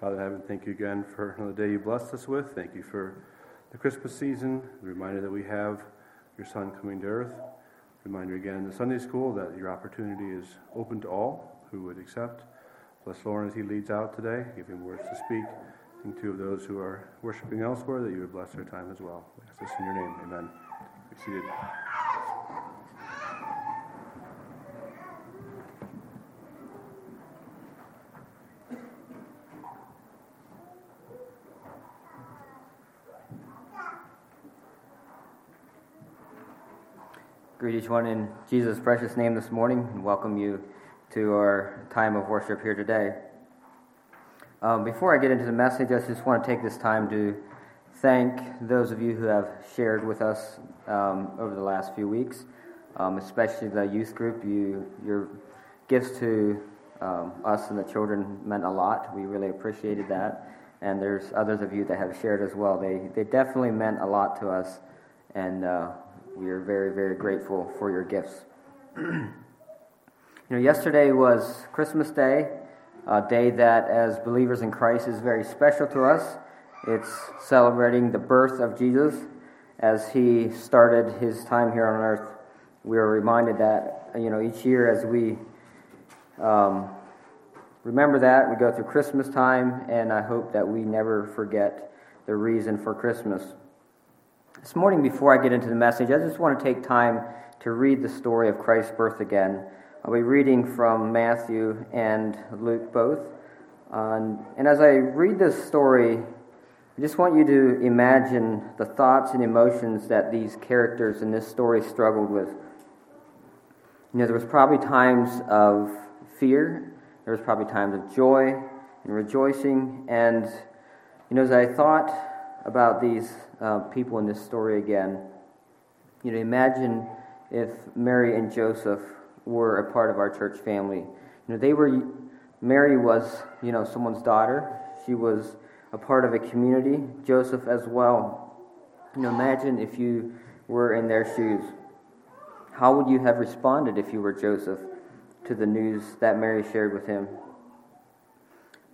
Father in heaven, thank you again for another day you blessed us with. Thank you for the Christmas season, the reminder that we have your Son coming to earth. Reminder again in the Sunday school that your opportunity is open to all who would accept. Bless Lauren as he leads out today. Give him words to speak. Think too of those who are worshiping elsewhere that you would bless their time as well. We ask this in your name. Amen. Be seated. Greet each one in Jesus' precious name this morning and welcome you to our time of worship here today. Um, before I get into the message, I just want to take this time to thank those of you who have shared with us um, over the last few weeks, um, especially the youth group. You, your gifts to um, us and the children meant a lot. We really appreciated that. And there's others of you that have shared as well. They, they definitely meant a lot to us. And uh, we are very, very grateful for your gifts. you know, yesterday was Christmas Day, a day that, as believers in Christ, is very special to us. It's celebrating the birth of Jesus as he started his time here on earth. We are reminded that, you know, each year as we um, remember that, we go through Christmas time, and I hope that we never forget the reason for Christmas. This morning, before I get into the message, I just want to take time to read the story of Christ's birth again. I'll be reading from Matthew and Luke both. Um, and as I read this story, I just want you to imagine the thoughts and emotions that these characters in this story struggled with. You know, there was probably times of fear, there was probably times of joy and rejoicing, and you know, as I thought about these uh, people in this story again. You know, imagine if Mary and Joseph were a part of our church family. You know, they were. Mary was, you know, someone's daughter. She was a part of a community. Joseph as well. You know, imagine if you were in their shoes. How would you have responded if you were Joseph to the news that Mary shared with him?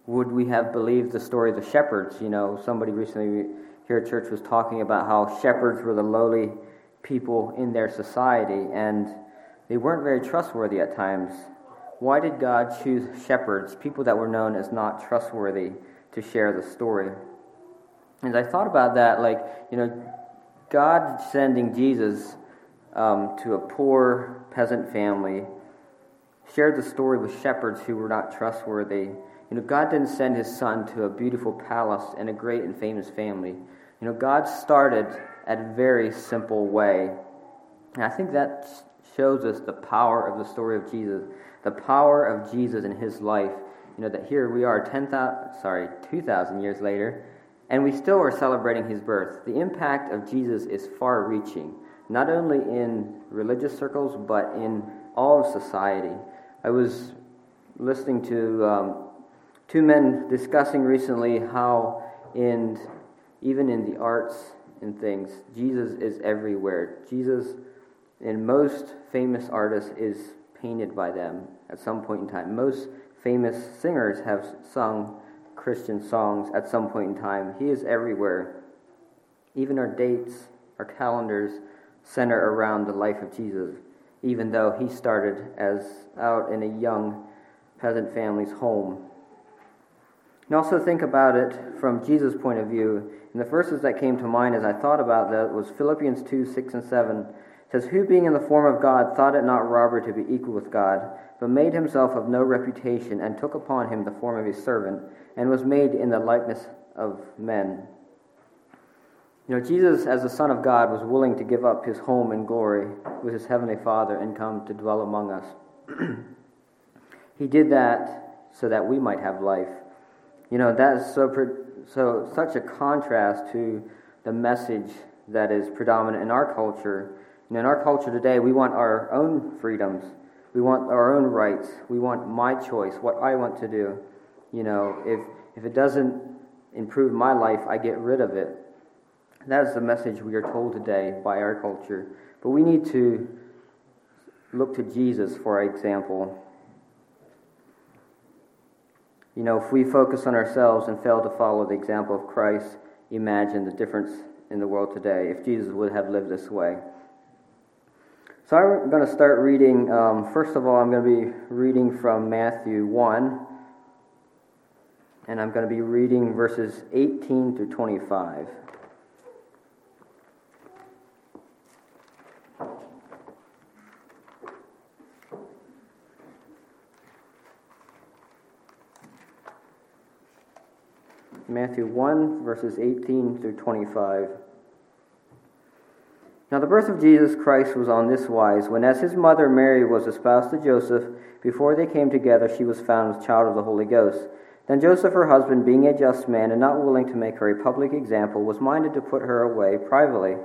Would we have believed the story of the shepherds? You know, somebody recently here church was talking about how shepherds were the lowly people in their society, and they weren't very trustworthy at times. Why did God choose shepherds, people that were known as not trustworthy, to share the story? And I thought about that, like, you know, God sending Jesus um, to a poor peasant family shared the story with shepherds who were not trustworthy. You know, God didn't send his son to a beautiful palace and a great and famous family. You know, God started at a very simple way. And I think that shows us the power of the story of Jesus, the power of Jesus in his life. You know, that here we are 10,000, sorry, 2,000 years later, and we still are celebrating his birth. The impact of Jesus is far reaching, not only in religious circles, but in all of society. I was listening to um, two men discussing recently how in even in the arts and things, Jesus is everywhere. Jesus, in most famous artists, is painted by them at some point in time. Most famous singers have sung Christian songs at some point in time. He is everywhere. Even our dates, our calendars center around the life of Jesus, even though he started as out in a young peasant family's home. And also think about it from Jesus' point of view. And the verses that came to mind as I thought about that was Philippians 2 6 and 7. It says, Who being in the form of God thought it not robbery to be equal with God, but made himself of no reputation, and took upon him the form of a servant, and was made in the likeness of men. You know, Jesus, as the Son of God, was willing to give up his home and glory with his heavenly Father and come to dwell among us. he did that so that we might have life. You know, that is so so, such a contrast to the message that is predominant in our culture. And in our culture today, we want our own freedoms. We want our own rights. We want my choice, what I want to do. You know, if, if it doesn't improve my life, I get rid of it. That is the message we are told today by our culture. But we need to look to Jesus for example. You know, if we focus on ourselves and fail to follow the example of Christ, imagine the difference in the world today if Jesus would have lived this way. So I'm going to start reading. Um, first of all, I'm going to be reading from Matthew 1, and I'm going to be reading verses 18 to 25. Matthew 1, verses 18 through 25. Now the birth of Jesus Christ was on this wise. When as his mother Mary was espoused to Joseph, before they came together, she was found with child of the Holy Ghost. Then Joseph, her husband, being a just man and not willing to make her a public example, was minded to put her away privately.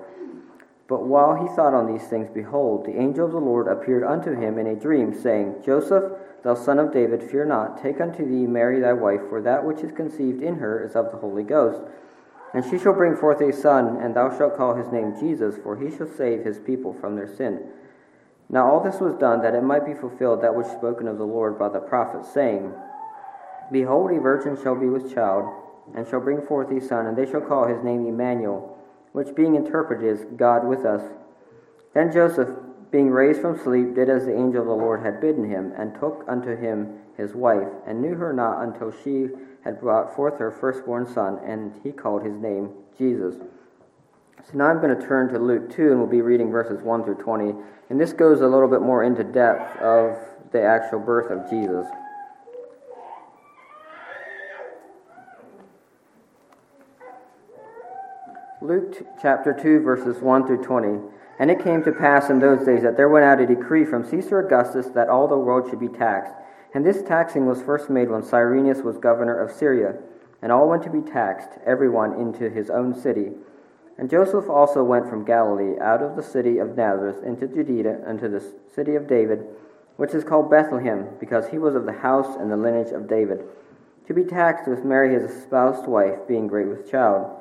But while he thought on these things, behold, the angel of the Lord appeared unto him in a dream, saying, Joseph, Thou son of David, fear not, take unto thee Mary thy wife, for that which is conceived in her is of the Holy Ghost. And she shall bring forth a son, and thou shalt call his name Jesus, for he shall save his people from their sin. Now all this was done that it might be fulfilled that which was spoken of the Lord by the prophet, saying, Behold, a virgin shall be with child, and shall bring forth a son, and they shall call his name Emmanuel, which being interpreted is God with us. Then Joseph, being raised from sleep, did as the angel of the Lord had bidden him, and took unto him his wife, and knew her not until she had brought forth her firstborn son, and he called his name Jesus. So now I'm going to turn to Luke 2, and we'll be reading verses 1 through 20. And this goes a little bit more into depth of the actual birth of Jesus. Luke chapter 2, verses 1 through 20. And it came to pass in those days that there went out a decree from Caesar Augustus that all the world should be taxed. And this taxing was first made when Cyrenius was governor of Syria. And all went to be taxed, every one into his own city. And Joseph also went from Galilee, out of the city of Nazareth, into Judea, unto the city of David, which is called Bethlehem, because he was of the house and the lineage of David, to be taxed with Mary his espoused wife, being great with child.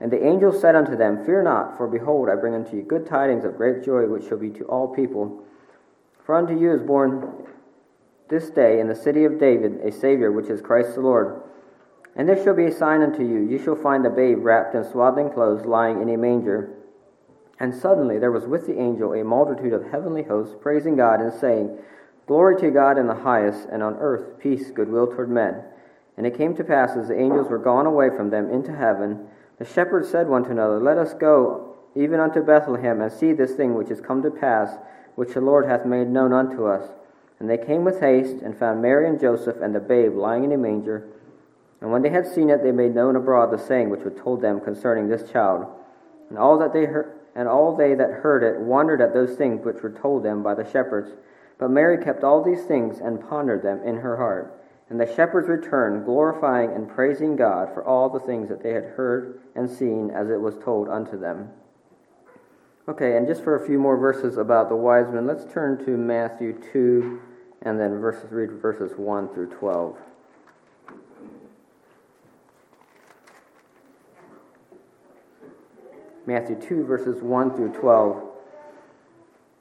And the angel said unto them, Fear not, for behold, I bring unto you good tidings of great joy, which shall be to all people. For unto you is born this day in the city of David a Savior, which is Christ the Lord. And this shall be a sign unto you you shall find a babe wrapped in swaddling clothes, lying in a manger. And suddenly there was with the angel a multitude of heavenly hosts, praising God and saying, Glory to God in the highest, and on earth peace, goodwill toward men. And it came to pass, as the angels were gone away from them into heaven, the shepherds said one to another, Let us go even unto Bethlehem, and see this thing which is come to pass, which the Lord hath made known unto us. And they came with haste, and found Mary and Joseph and the babe lying in a manger. And when they had seen it, they made known abroad the saying which was told them concerning this child. And all that they heard, and all they that heard it wondered at those things which were told them by the shepherds. But Mary kept all these things and pondered them in her heart. And the shepherds returned, glorifying and praising God for all the things that they had heard and seen as it was told unto them. Okay, and just for a few more verses about the wise men, let's turn to Matthew 2 and then verses, read verses 1 through 12. Matthew 2, verses 1 through 12.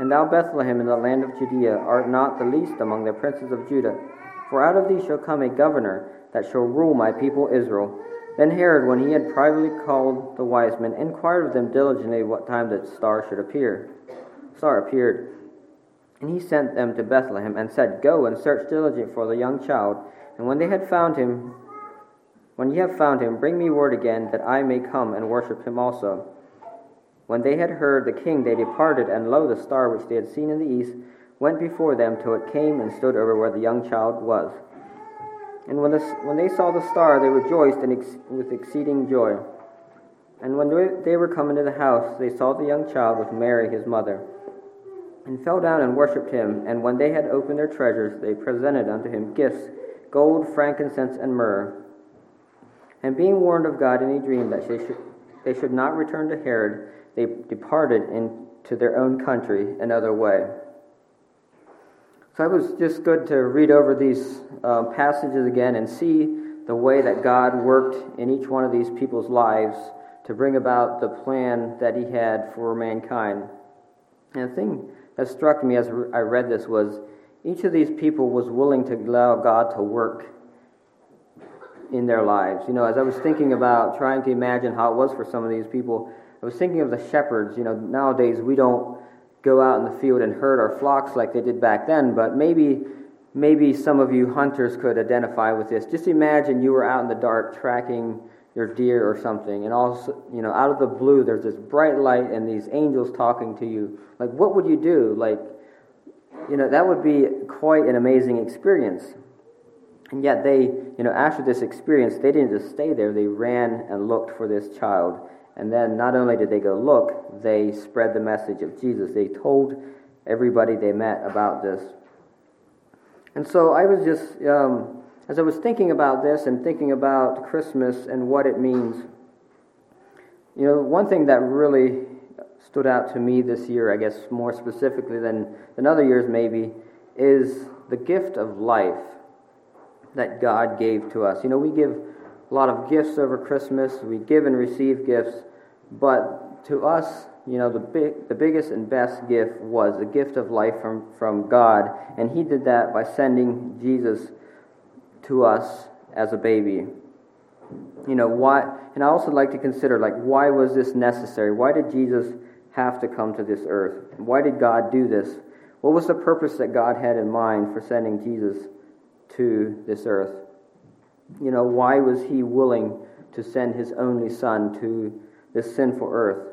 and thou, Bethlehem, in the land of Judea, art not the least among the princes of Judah. For out of thee shall come a governor that shall rule my people Israel. Then Herod, when he had privately called the wise men, inquired of them diligently what time the star should appear. Star appeared. And he sent them to Bethlehem, and said, Go and search diligently for the young child. And when they had found him, when ye have found him, bring me word again, that I may come and worship him also. When they had heard the king, they departed, and lo, the star which they had seen in the east went before them till it came and stood over where the young child was. And when, the, when they saw the star, they rejoiced ex, with exceeding joy. And when they were come into the house, they saw the young child with Mary his mother, and fell down and worshipped him. And when they had opened their treasures, they presented unto him gifts, gold, frankincense, and myrrh. And being warned of God in a dream that they should, they should not return to Herod, they departed into their own country another way. So it was just good to read over these uh, passages again and see the way that God worked in each one of these people's lives to bring about the plan that He had for mankind. And the thing that struck me as I read this was each of these people was willing to allow God to work in their lives. You know, as I was thinking about trying to imagine how it was for some of these people, I was thinking of the shepherds. You know, nowadays we don't go out in the field and herd our flocks like they did back then, but maybe maybe some of you hunters could identify with this. Just imagine you were out in the dark tracking your deer or something, and also, you know, out of the blue, there's this bright light and these angels talking to you. Like, what would you do? Like, you know, that would be quite an amazing experience. And yet, they, you know, after this experience, they didn't just stay there, they ran and looked for this child. And then not only did they go look, they spread the message of Jesus. They told everybody they met about this. And so I was just, um, as I was thinking about this and thinking about Christmas and what it means, you know, one thing that really stood out to me this year, I guess more specifically than, than other years maybe, is the gift of life that God gave to us. You know, we give a lot of gifts over Christmas, we give and receive gifts, but to us, you know, the, big, the biggest and best gift was the gift of life from, from God. And He did that by sending Jesus to us as a baby. You know, why, and I also like to consider, like, why was this necessary? Why did Jesus have to come to this earth? Why did God do this? What was the purpose that God had in mind for sending Jesus to this earth? You know, why was He willing to send His only Son to this sinful earth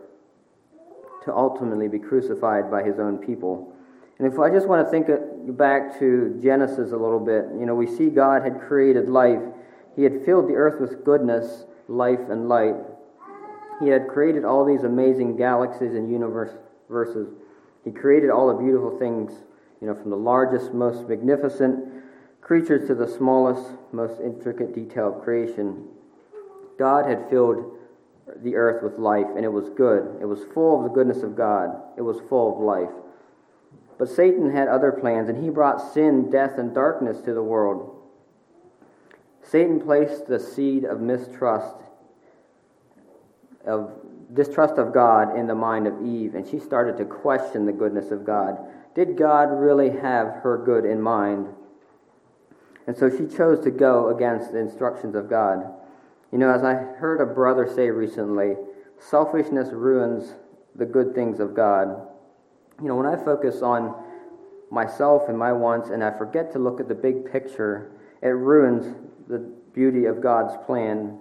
to ultimately be crucified by his own people. And if I just want to think back to Genesis a little bit, you know, we see God had created life. He had filled the earth with goodness, life, and light. He had created all these amazing galaxies and universes. He created all the beautiful things, you know, from the largest, most magnificent creatures to the smallest, most intricate, detail of creation. God had filled the earth with life, and it was good. It was full of the goodness of God, it was full of life. But Satan had other plans, and he brought sin, death, and darkness to the world. Satan placed the seed of mistrust, of distrust of God in the mind of Eve, and she started to question the goodness of God. Did God really have her good in mind? And so she chose to go against the instructions of God. You know, as I heard a brother say recently, selfishness ruins the good things of God. You know, when I focus on myself and my wants and I forget to look at the big picture, it ruins the beauty of God's plan.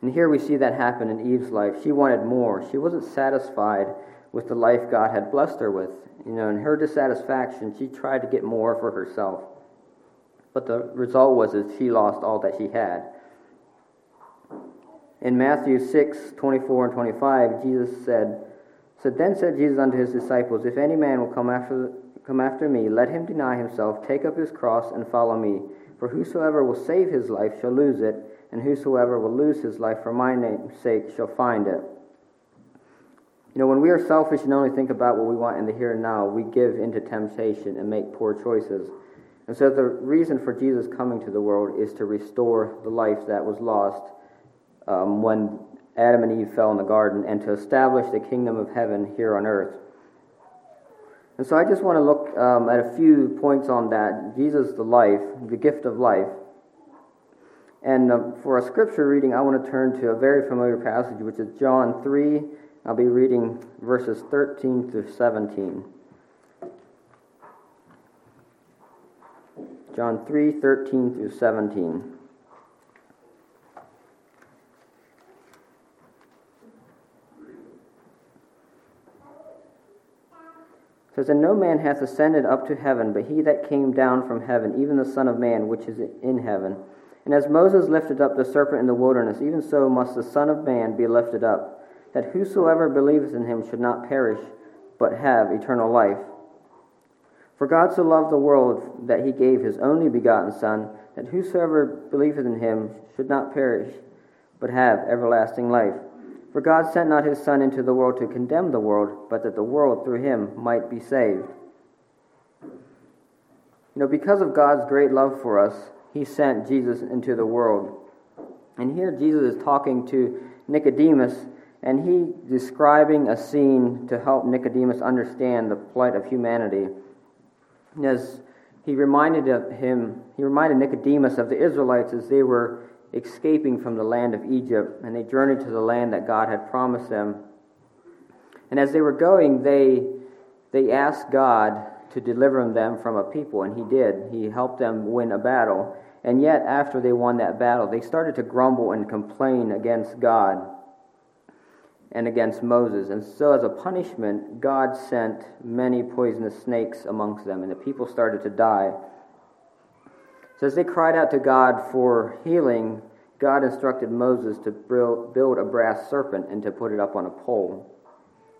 And here we see that happen in Eve's life. She wanted more. She wasn't satisfied with the life God had blessed her with. You know, in her dissatisfaction, she tried to get more for herself. But the result was that she lost all that she had. In Matthew 6, 24 and 25, Jesus said, So then said Jesus unto his disciples, If any man will come after, come after me, let him deny himself, take up his cross, and follow me. For whosoever will save his life shall lose it, and whosoever will lose his life for my name's sake shall find it. You know, when we are selfish and only think about what we want in the here and now, we give into temptation and make poor choices. And so the reason for Jesus coming to the world is to restore the life that was lost um, when Adam and Eve fell in the garden and to establish the kingdom of heaven here on earth. And so I just want to look um, at a few points on that. Jesus, the life, the gift of life. And uh, for a scripture reading, I want to turn to a very familiar passage, which is John 3. I'll be reading verses 13 through 17. John 3, 13 through 17. Says, And no man hath ascended up to heaven, but he that came down from heaven, even the Son of Man, which is in heaven. And as Moses lifted up the serpent in the wilderness, even so must the Son of Man be lifted up, that whosoever believeth in him should not perish, but have eternal life. For God so loved the world that he gave his only begotten Son, that whosoever believeth in him should not perish, but have everlasting life. For God sent not his Son into the world to condemn the world, but that the world through him might be saved. You know, because of God's great love for us, he sent Jesus into the world. And here Jesus is talking to Nicodemus, and he describing a scene to help Nicodemus understand the plight of humanity. As he reminded him, he reminded Nicodemus of the Israelites as they were escaping from the land of Egypt, and they journeyed to the land that God had promised them. And as they were going, they, they asked God to deliver them from a people, and He did. He helped them win a battle. And yet, after they won that battle, they started to grumble and complain against God and against Moses. And so, as a punishment, God sent many poisonous snakes amongst them, and the people started to die. So, as they cried out to God for healing, God instructed Moses to build a brass serpent and to put it up on a pole.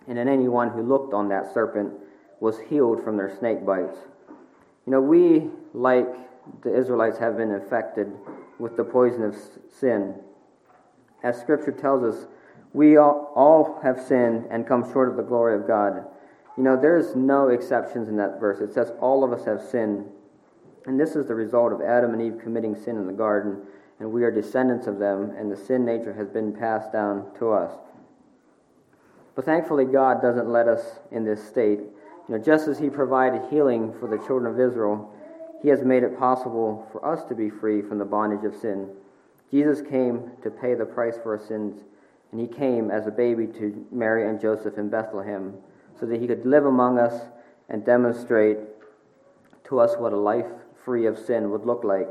And then anyone who looked on that serpent was healed from their snake bites. You know, we, like the Israelites, have been infected with the poison of sin. As Scripture tells us, we all, all have sinned and come short of the glory of God. You know, there's no exceptions in that verse. It says all of us have sinned. And this is the result of Adam and Eve committing sin in the garden, and we are descendants of them, and the sin nature has been passed down to us. But thankfully, God doesn't let us in this state. You know, just as He provided healing for the children of Israel, He has made it possible for us to be free from the bondage of sin. Jesus came to pay the price for our sins, and He came as a baby to Mary and Joseph in Bethlehem so that He could live among us and demonstrate to us what a life free of sin would look like.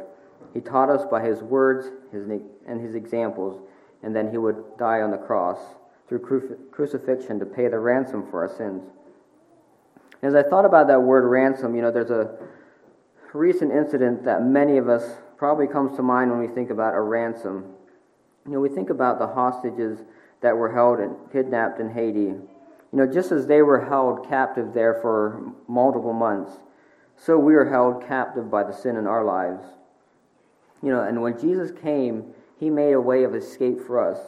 He taught us by his words his, and his examples, and then he would die on the cross through cru- crucifixion to pay the ransom for our sins. As I thought about that word ransom, you know, there's a recent incident that many of us probably comes to mind when we think about a ransom. You know, we think about the hostages that were held and kidnapped in Haiti. You know, just as they were held captive there for multiple months, so we are held captive by the sin in our lives. You know, and when Jesus came, he made a way of escape for us.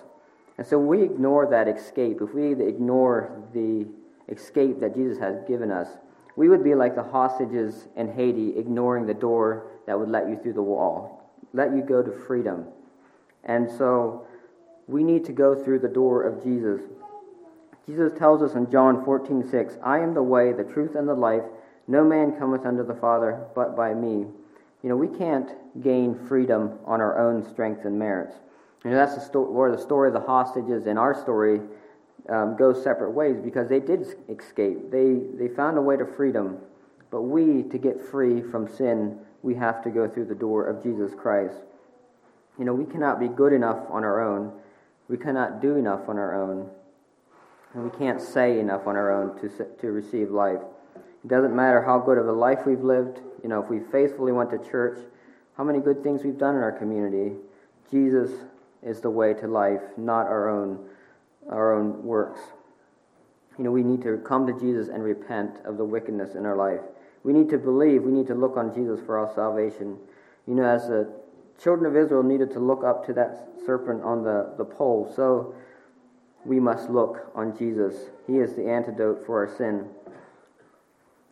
And so we ignore that escape. If we ignore the escape that Jesus has given us, we would be like the hostages in Haiti, ignoring the door that would let you through the wall, let you go to freedom. And so we need to go through the door of Jesus. Jesus tells us in John 14, 6, I am the way, the truth, and the life. No man cometh unto the Father but by me. You know, we can't gain freedom on our own strength and merits. You know, that's the sto- where the story of the hostages in our story um, goes separate ways because they did escape. They, they found a way to freedom. But we, to get free from sin, we have to go through the door of Jesus Christ. You know, we cannot be good enough on our own. We cannot do enough on our own. And we can't say enough on our own to, to receive life. It doesn't matter how good of a life we've lived, you know, if we faithfully went to church, how many good things we've done in our community. Jesus is the way to life, not our own our own works. You know, we need to come to Jesus and repent of the wickedness in our life. We need to believe, we need to look on Jesus for our salvation. You know, as the children of Israel needed to look up to that serpent on the, the pole, so we must look on Jesus. He is the antidote for our sin.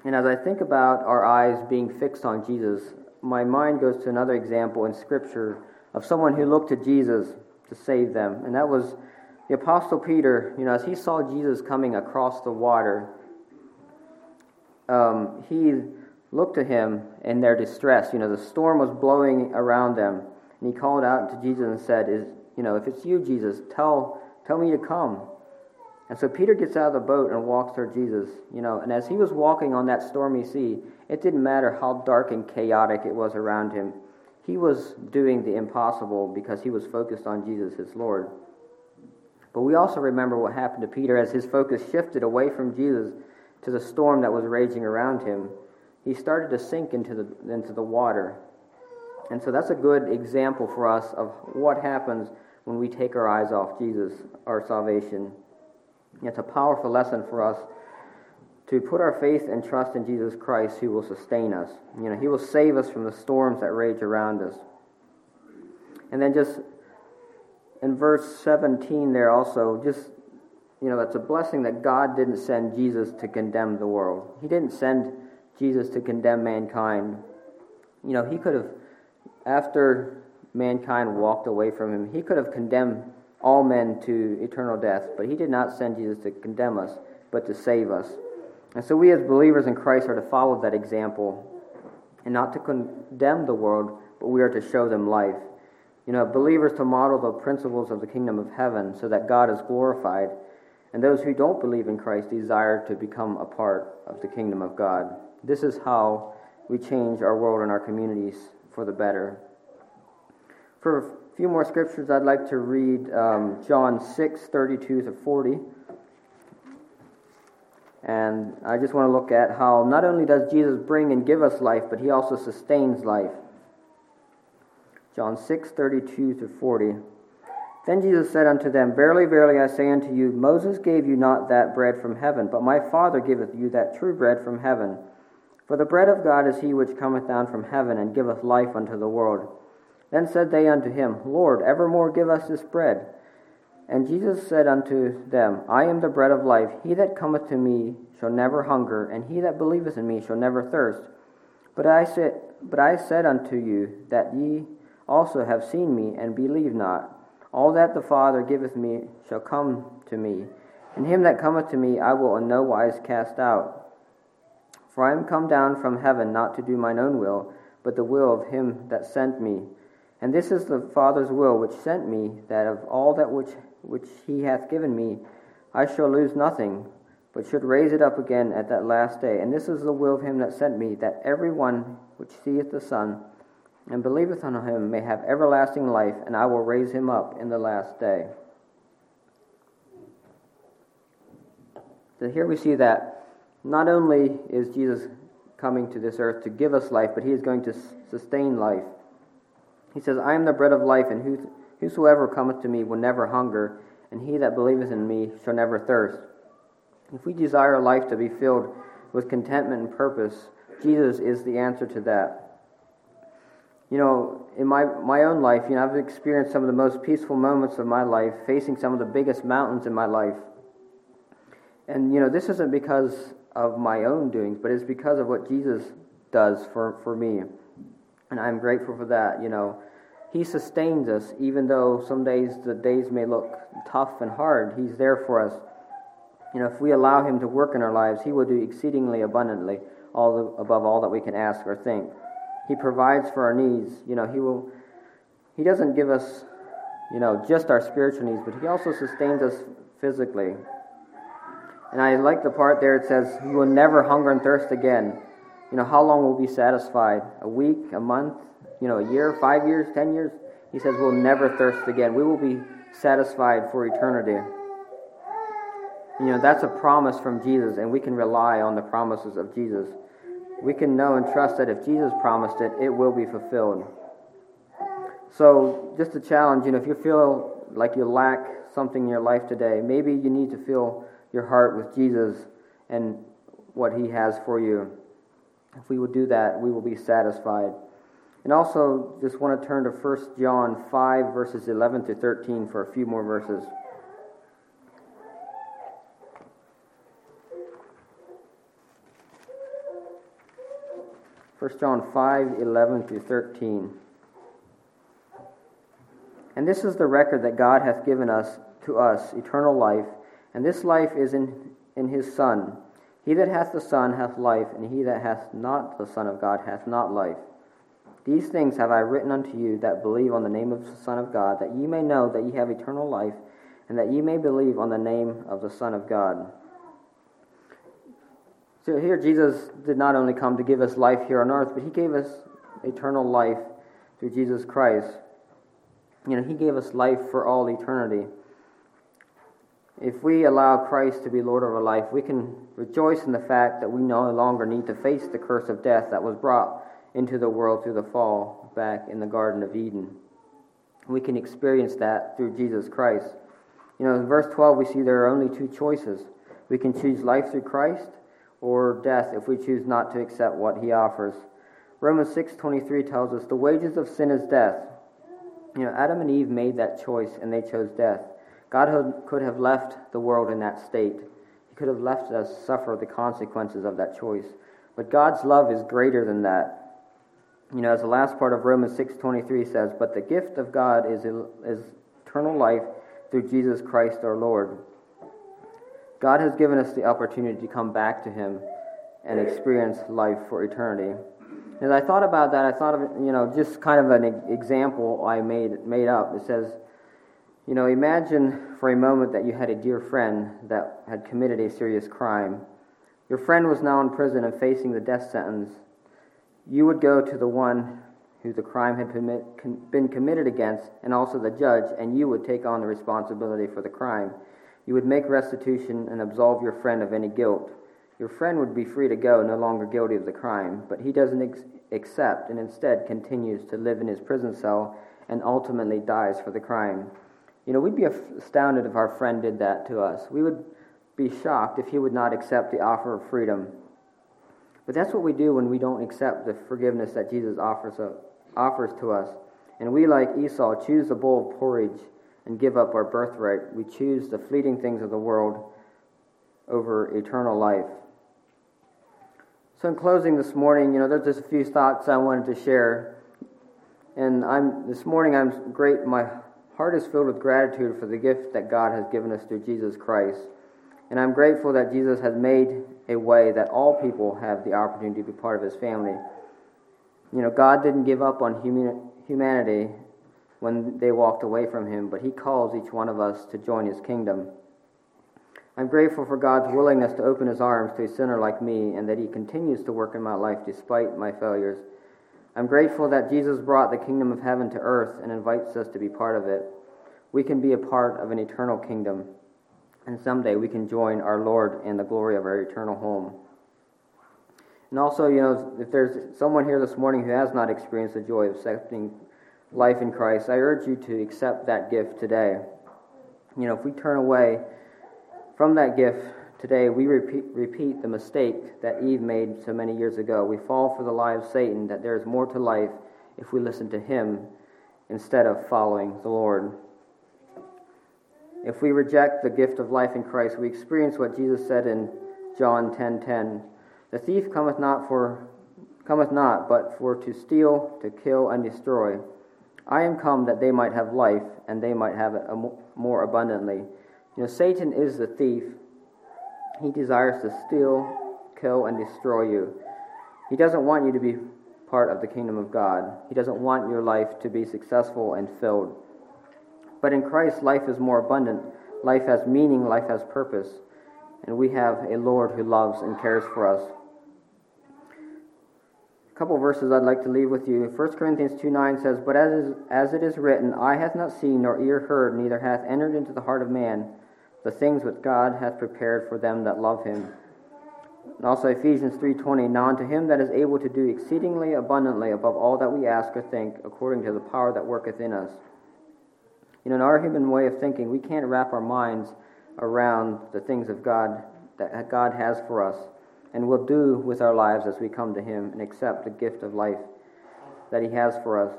And as I think about our eyes being fixed on Jesus, my mind goes to another example in Scripture of someone who looked to Jesus to save them. And that was the Apostle Peter. You know, as he saw Jesus coming across the water, um, he looked to him in their distress. You know, the storm was blowing around them. And he called out to Jesus and said, Is you know, if it's you, Jesus, tell tell me to come. And so Peter gets out of the boat and walks toward Jesus, you know, and as he was walking on that stormy sea, it didn't matter how dark and chaotic it was around him. He was doing the impossible because he was focused on Jesus, his Lord. But we also remember what happened to Peter as his focus shifted away from Jesus to the storm that was raging around him, he started to sink into the, into the water. And so that's a good example for us of what happens when we take our eyes off Jesus, our salvation. It's a powerful lesson for us to put our faith and trust in Jesus Christ who will sustain us. You know, he will save us from the storms that rage around us. And then just in verse 17 there also, just, you know, it's a blessing that God didn't send Jesus to condemn the world. He didn't send Jesus to condemn mankind. You know, he could have, after mankind walked away from him, he could have condemned all men to eternal death, but he did not send Jesus to condemn us, but to save us. And so we as believers in Christ are to follow that example and not to condemn the world, but we are to show them life. You know, believers to model the principles of the kingdom of heaven so that God is glorified, and those who don't believe in Christ desire to become a part of the kingdom of God. This is how we change our world and our communities for the better. For a few more scriptures, I'd like to read um, John 6 32 to 40. And I just want to look at how not only does Jesus bring and give us life, but he also sustains life. John 6 32 to 40. Then Jesus said unto them, Verily, verily, I say unto you, Moses gave you not that bread from heaven, but my Father giveth you that true bread from heaven. For the bread of God is he which cometh down from heaven, and giveth life unto the world. Then said they unto him, Lord, evermore give us this bread. And Jesus said unto them, I am the bread of life. He that cometh to me shall never hunger, and he that believeth in me shall never thirst. But I said, but I said unto you that ye also have seen me, and believe not. All that the Father giveth me shall come to me, and him that cometh to me I will in no wise cast out. For I am come down from heaven not to do mine own will, but the will of him that sent me. And this is the Father's will which sent me, that of all that which, which he hath given me, I shall lose nothing, but should raise it up again at that last day. And this is the will of him that sent me, that every one which seeth the Son and believeth on him may have everlasting life, and I will raise him up in the last day. So here we see that not only is Jesus coming to this earth to give us life, but he is going to sustain life. He says, I am the bread of life, and whosoever cometh to me will never hunger, and he that believeth in me shall never thirst. If we desire life to be filled with contentment and purpose, Jesus is the answer to that. You know, in my, my own life, you know, I've experienced some of the most peaceful moments of my life, facing some of the biggest mountains in my life. And, you know, this isn't because of my own doings, but it's because of what Jesus does for, for me. And I'm grateful for that, you know. He sustains us, even though some days the days may look tough and hard. He's there for us. You know, if we allow Him to work in our lives, He will do exceedingly abundantly, all the, above all that we can ask or think. He provides for our needs. You know, He will. He doesn't give us, you know, just our spiritual needs, but He also sustains us physically. And I like the part there. It says, "You will never hunger and thirst again." You know, how long will we be satisfied? A week, a month, you know, a year, five years, ten years? He says we'll never thirst again. We will be satisfied for eternity. You know, that's a promise from Jesus, and we can rely on the promises of Jesus. We can know and trust that if Jesus promised it, it will be fulfilled. So, just a challenge, you know, if you feel like you lack something in your life today, maybe you need to fill your heart with Jesus and what he has for you. If we would do that, we will be satisfied. And also, just want to turn to 1 John 5, verses 11 to 13 for a few more verses. First John 5, 11 through 13. And this is the record that God hath given us to us, eternal life, and this life is in, in his Son. He that hath the Son hath life, and he that hath not the Son of God hath not life. These things have I written unto you that believe on the name of the Son of God, that ye may know that ye have eternal life, and that ye may believe on the name of the Son of God. So here, Jesus did not only come to give us life here on earth, but he gave us eternal life through Jesus Christ. You know, he gave us life for all eternity. If we allow Christ to be Lord of our life, we can rejoice in the fact that we no longer need to face the curse of death that was brought into the world through the fall back in the Garden of Eden. We can experience that through Jesus Christ. You know, in verse 12, we see there are only two choices. We can choose life through Christ or death if we choose not to accept what he offers. Romans 6:23 tells us the wages of sin is death. You know, Adam and Eve made that choice and they chose death. God could have left the world in that state. He could have left us suffer the consequences of that choice. But God's love is greater than that. You know, as the last part of Romans 6:23 says, "But the gift of God is, is eternal life through Jesus Christ our Lord." God has given us the opportunity to come back to him and experience life for eternity. As I thought about that, I thought of you know just kind of an example I made made up. It says, you know, imagine for a moment that you had a dear friend that had committed a serious crime. Your friend was now in prison and facing the death sentence. You would go to the one who the crime had been committed against, and also the judge, and you would take on the responsibility for the crime. You would make restitution and absolve your friend of any guilt. Your friend would be free to go, no longer guilty of the crime, but he doesn't ex- accept and instead continues to live in his prison cell and ultimately dies for the crime. You know, we'd be astounded if our friend did that to us. We would be shocked if he would not accept the offer of freedom. But that's what we do when we don't accept the forgiveness that Jesus offers, uh, offers to us. And we, like Esau, choose a bowl of porridge and give up our birthright. We choose the fleeting things of the world over eternal life. So, in closing this morning, you know, there's just a few thoughts I wanted to share. And I'm this morning I'm great my heart is filled with gratitude for the gift that God has given us through Jesus Christ. And I'm grateful that Jesus has made a way that all people have the opportunity to be part of his family. You know, God didn't give up on humanity when they walked away from him, but he calls each one of us to join his kingdom. I'm grateful for God's willingness to open his arms to a sinner like me and that he continues to work in my life despite my failures. I'm grateful that Jesus brought the kingdom of heaven to earth and invites us to be part of it. We can be a part of an eternal kingdom, and someday we can join our Lord in the glory of our eternal home. And also, you know, if there's someone here this morning who has not experienced the joy of accepting life in Christ, I urge you to accept that gift today. You know, if we turn away from that gift today, we repeat, repeat the mistake that Eve made so many years ago. We fall for the lie of Satan that there is more to life if we listen to him instead of following the Lord. If we reject the gift of life in Christ, we experience what Jesus said in John 10:10. 10, 10, the thief cometh not for cometh not but for to steal, to kill and destroy. I am come that they might have life and they might have it more abundantly. You know, Satan is the thief. He desires to steal, kill, and destroy you. He doesn't want you to be part of the kingdom of God. He doesn't want your life to be successful and filled. But in Christ, life is more abundant. Life has meaning, life has purpose. And we have a Lord who loves and cares for us. A couple verses I'd like to leave with you. 1 Corinthians 2 9 says, But as, as it is written, Eye hath not seen, nor ear heard, neither hath entered into the heart of man the things which God hath prepared for them that love him. And also Ephesians 3:20, now unto him that is able to do exceedingly abundantly above all that we ask or think, according to the power that worketh in us. You know, in our human way of thinking, we can't wrap our minds around the things of God that God has for us and will do with our lives as we come to him and accept the gift of life that he has for us.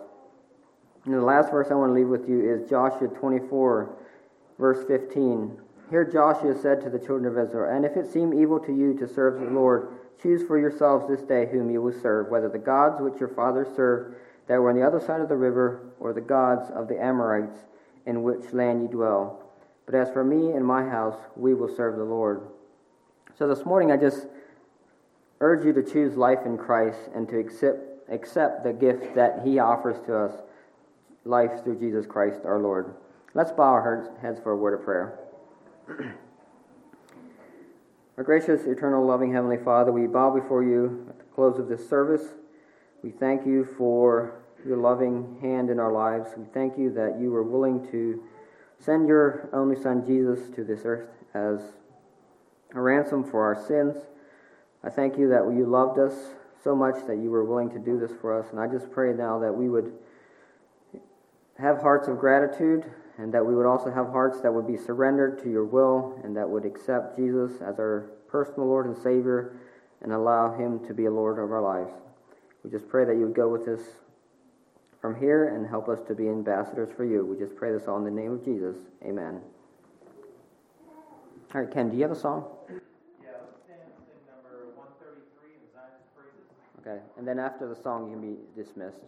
And the last verse I want to leave with you is Joshua 24, verse 15. Here Joshua said to the children of Israel, And if it seem evil to you to serve the Lord, choose for yourselves this day whom you will serve, whether the gods which your fathers served that were on the other side of the river, or the gods of the Amorites, in which land you dwell. But as for me and my house, we will serve the Lord. So this morning I just urge you to choose life in Christ and to accept, accept the gift that He offers to us life through Jesus Christ our Lord. Let's bow our heads for a word of prayer. Our gracious, eternal, loving Heavenly Father, we bow before you at the close of this service. We thank you for your loving hand in our lives. We thank you that you were willing to send your only Son Jesus to this earth as a ransom for our sins. I thank you that you loved us so much that you were willing to do this for us. And I just pray now that we would have hearts of gratitude and that we would also have hearts that would be surrendered to your will and that would accept Jesus as our personal Lord and Savior and allow him to be a Lord of our lives. We just pray that you would go with us from here and help us to be ambassadors for you. We just pray this all in the name of Jesus. Amen. All right, Ken, do you have a song? Yeah, let's stand number 133 in Zion's Praises. Okay, and then after the song, you can be dismissed.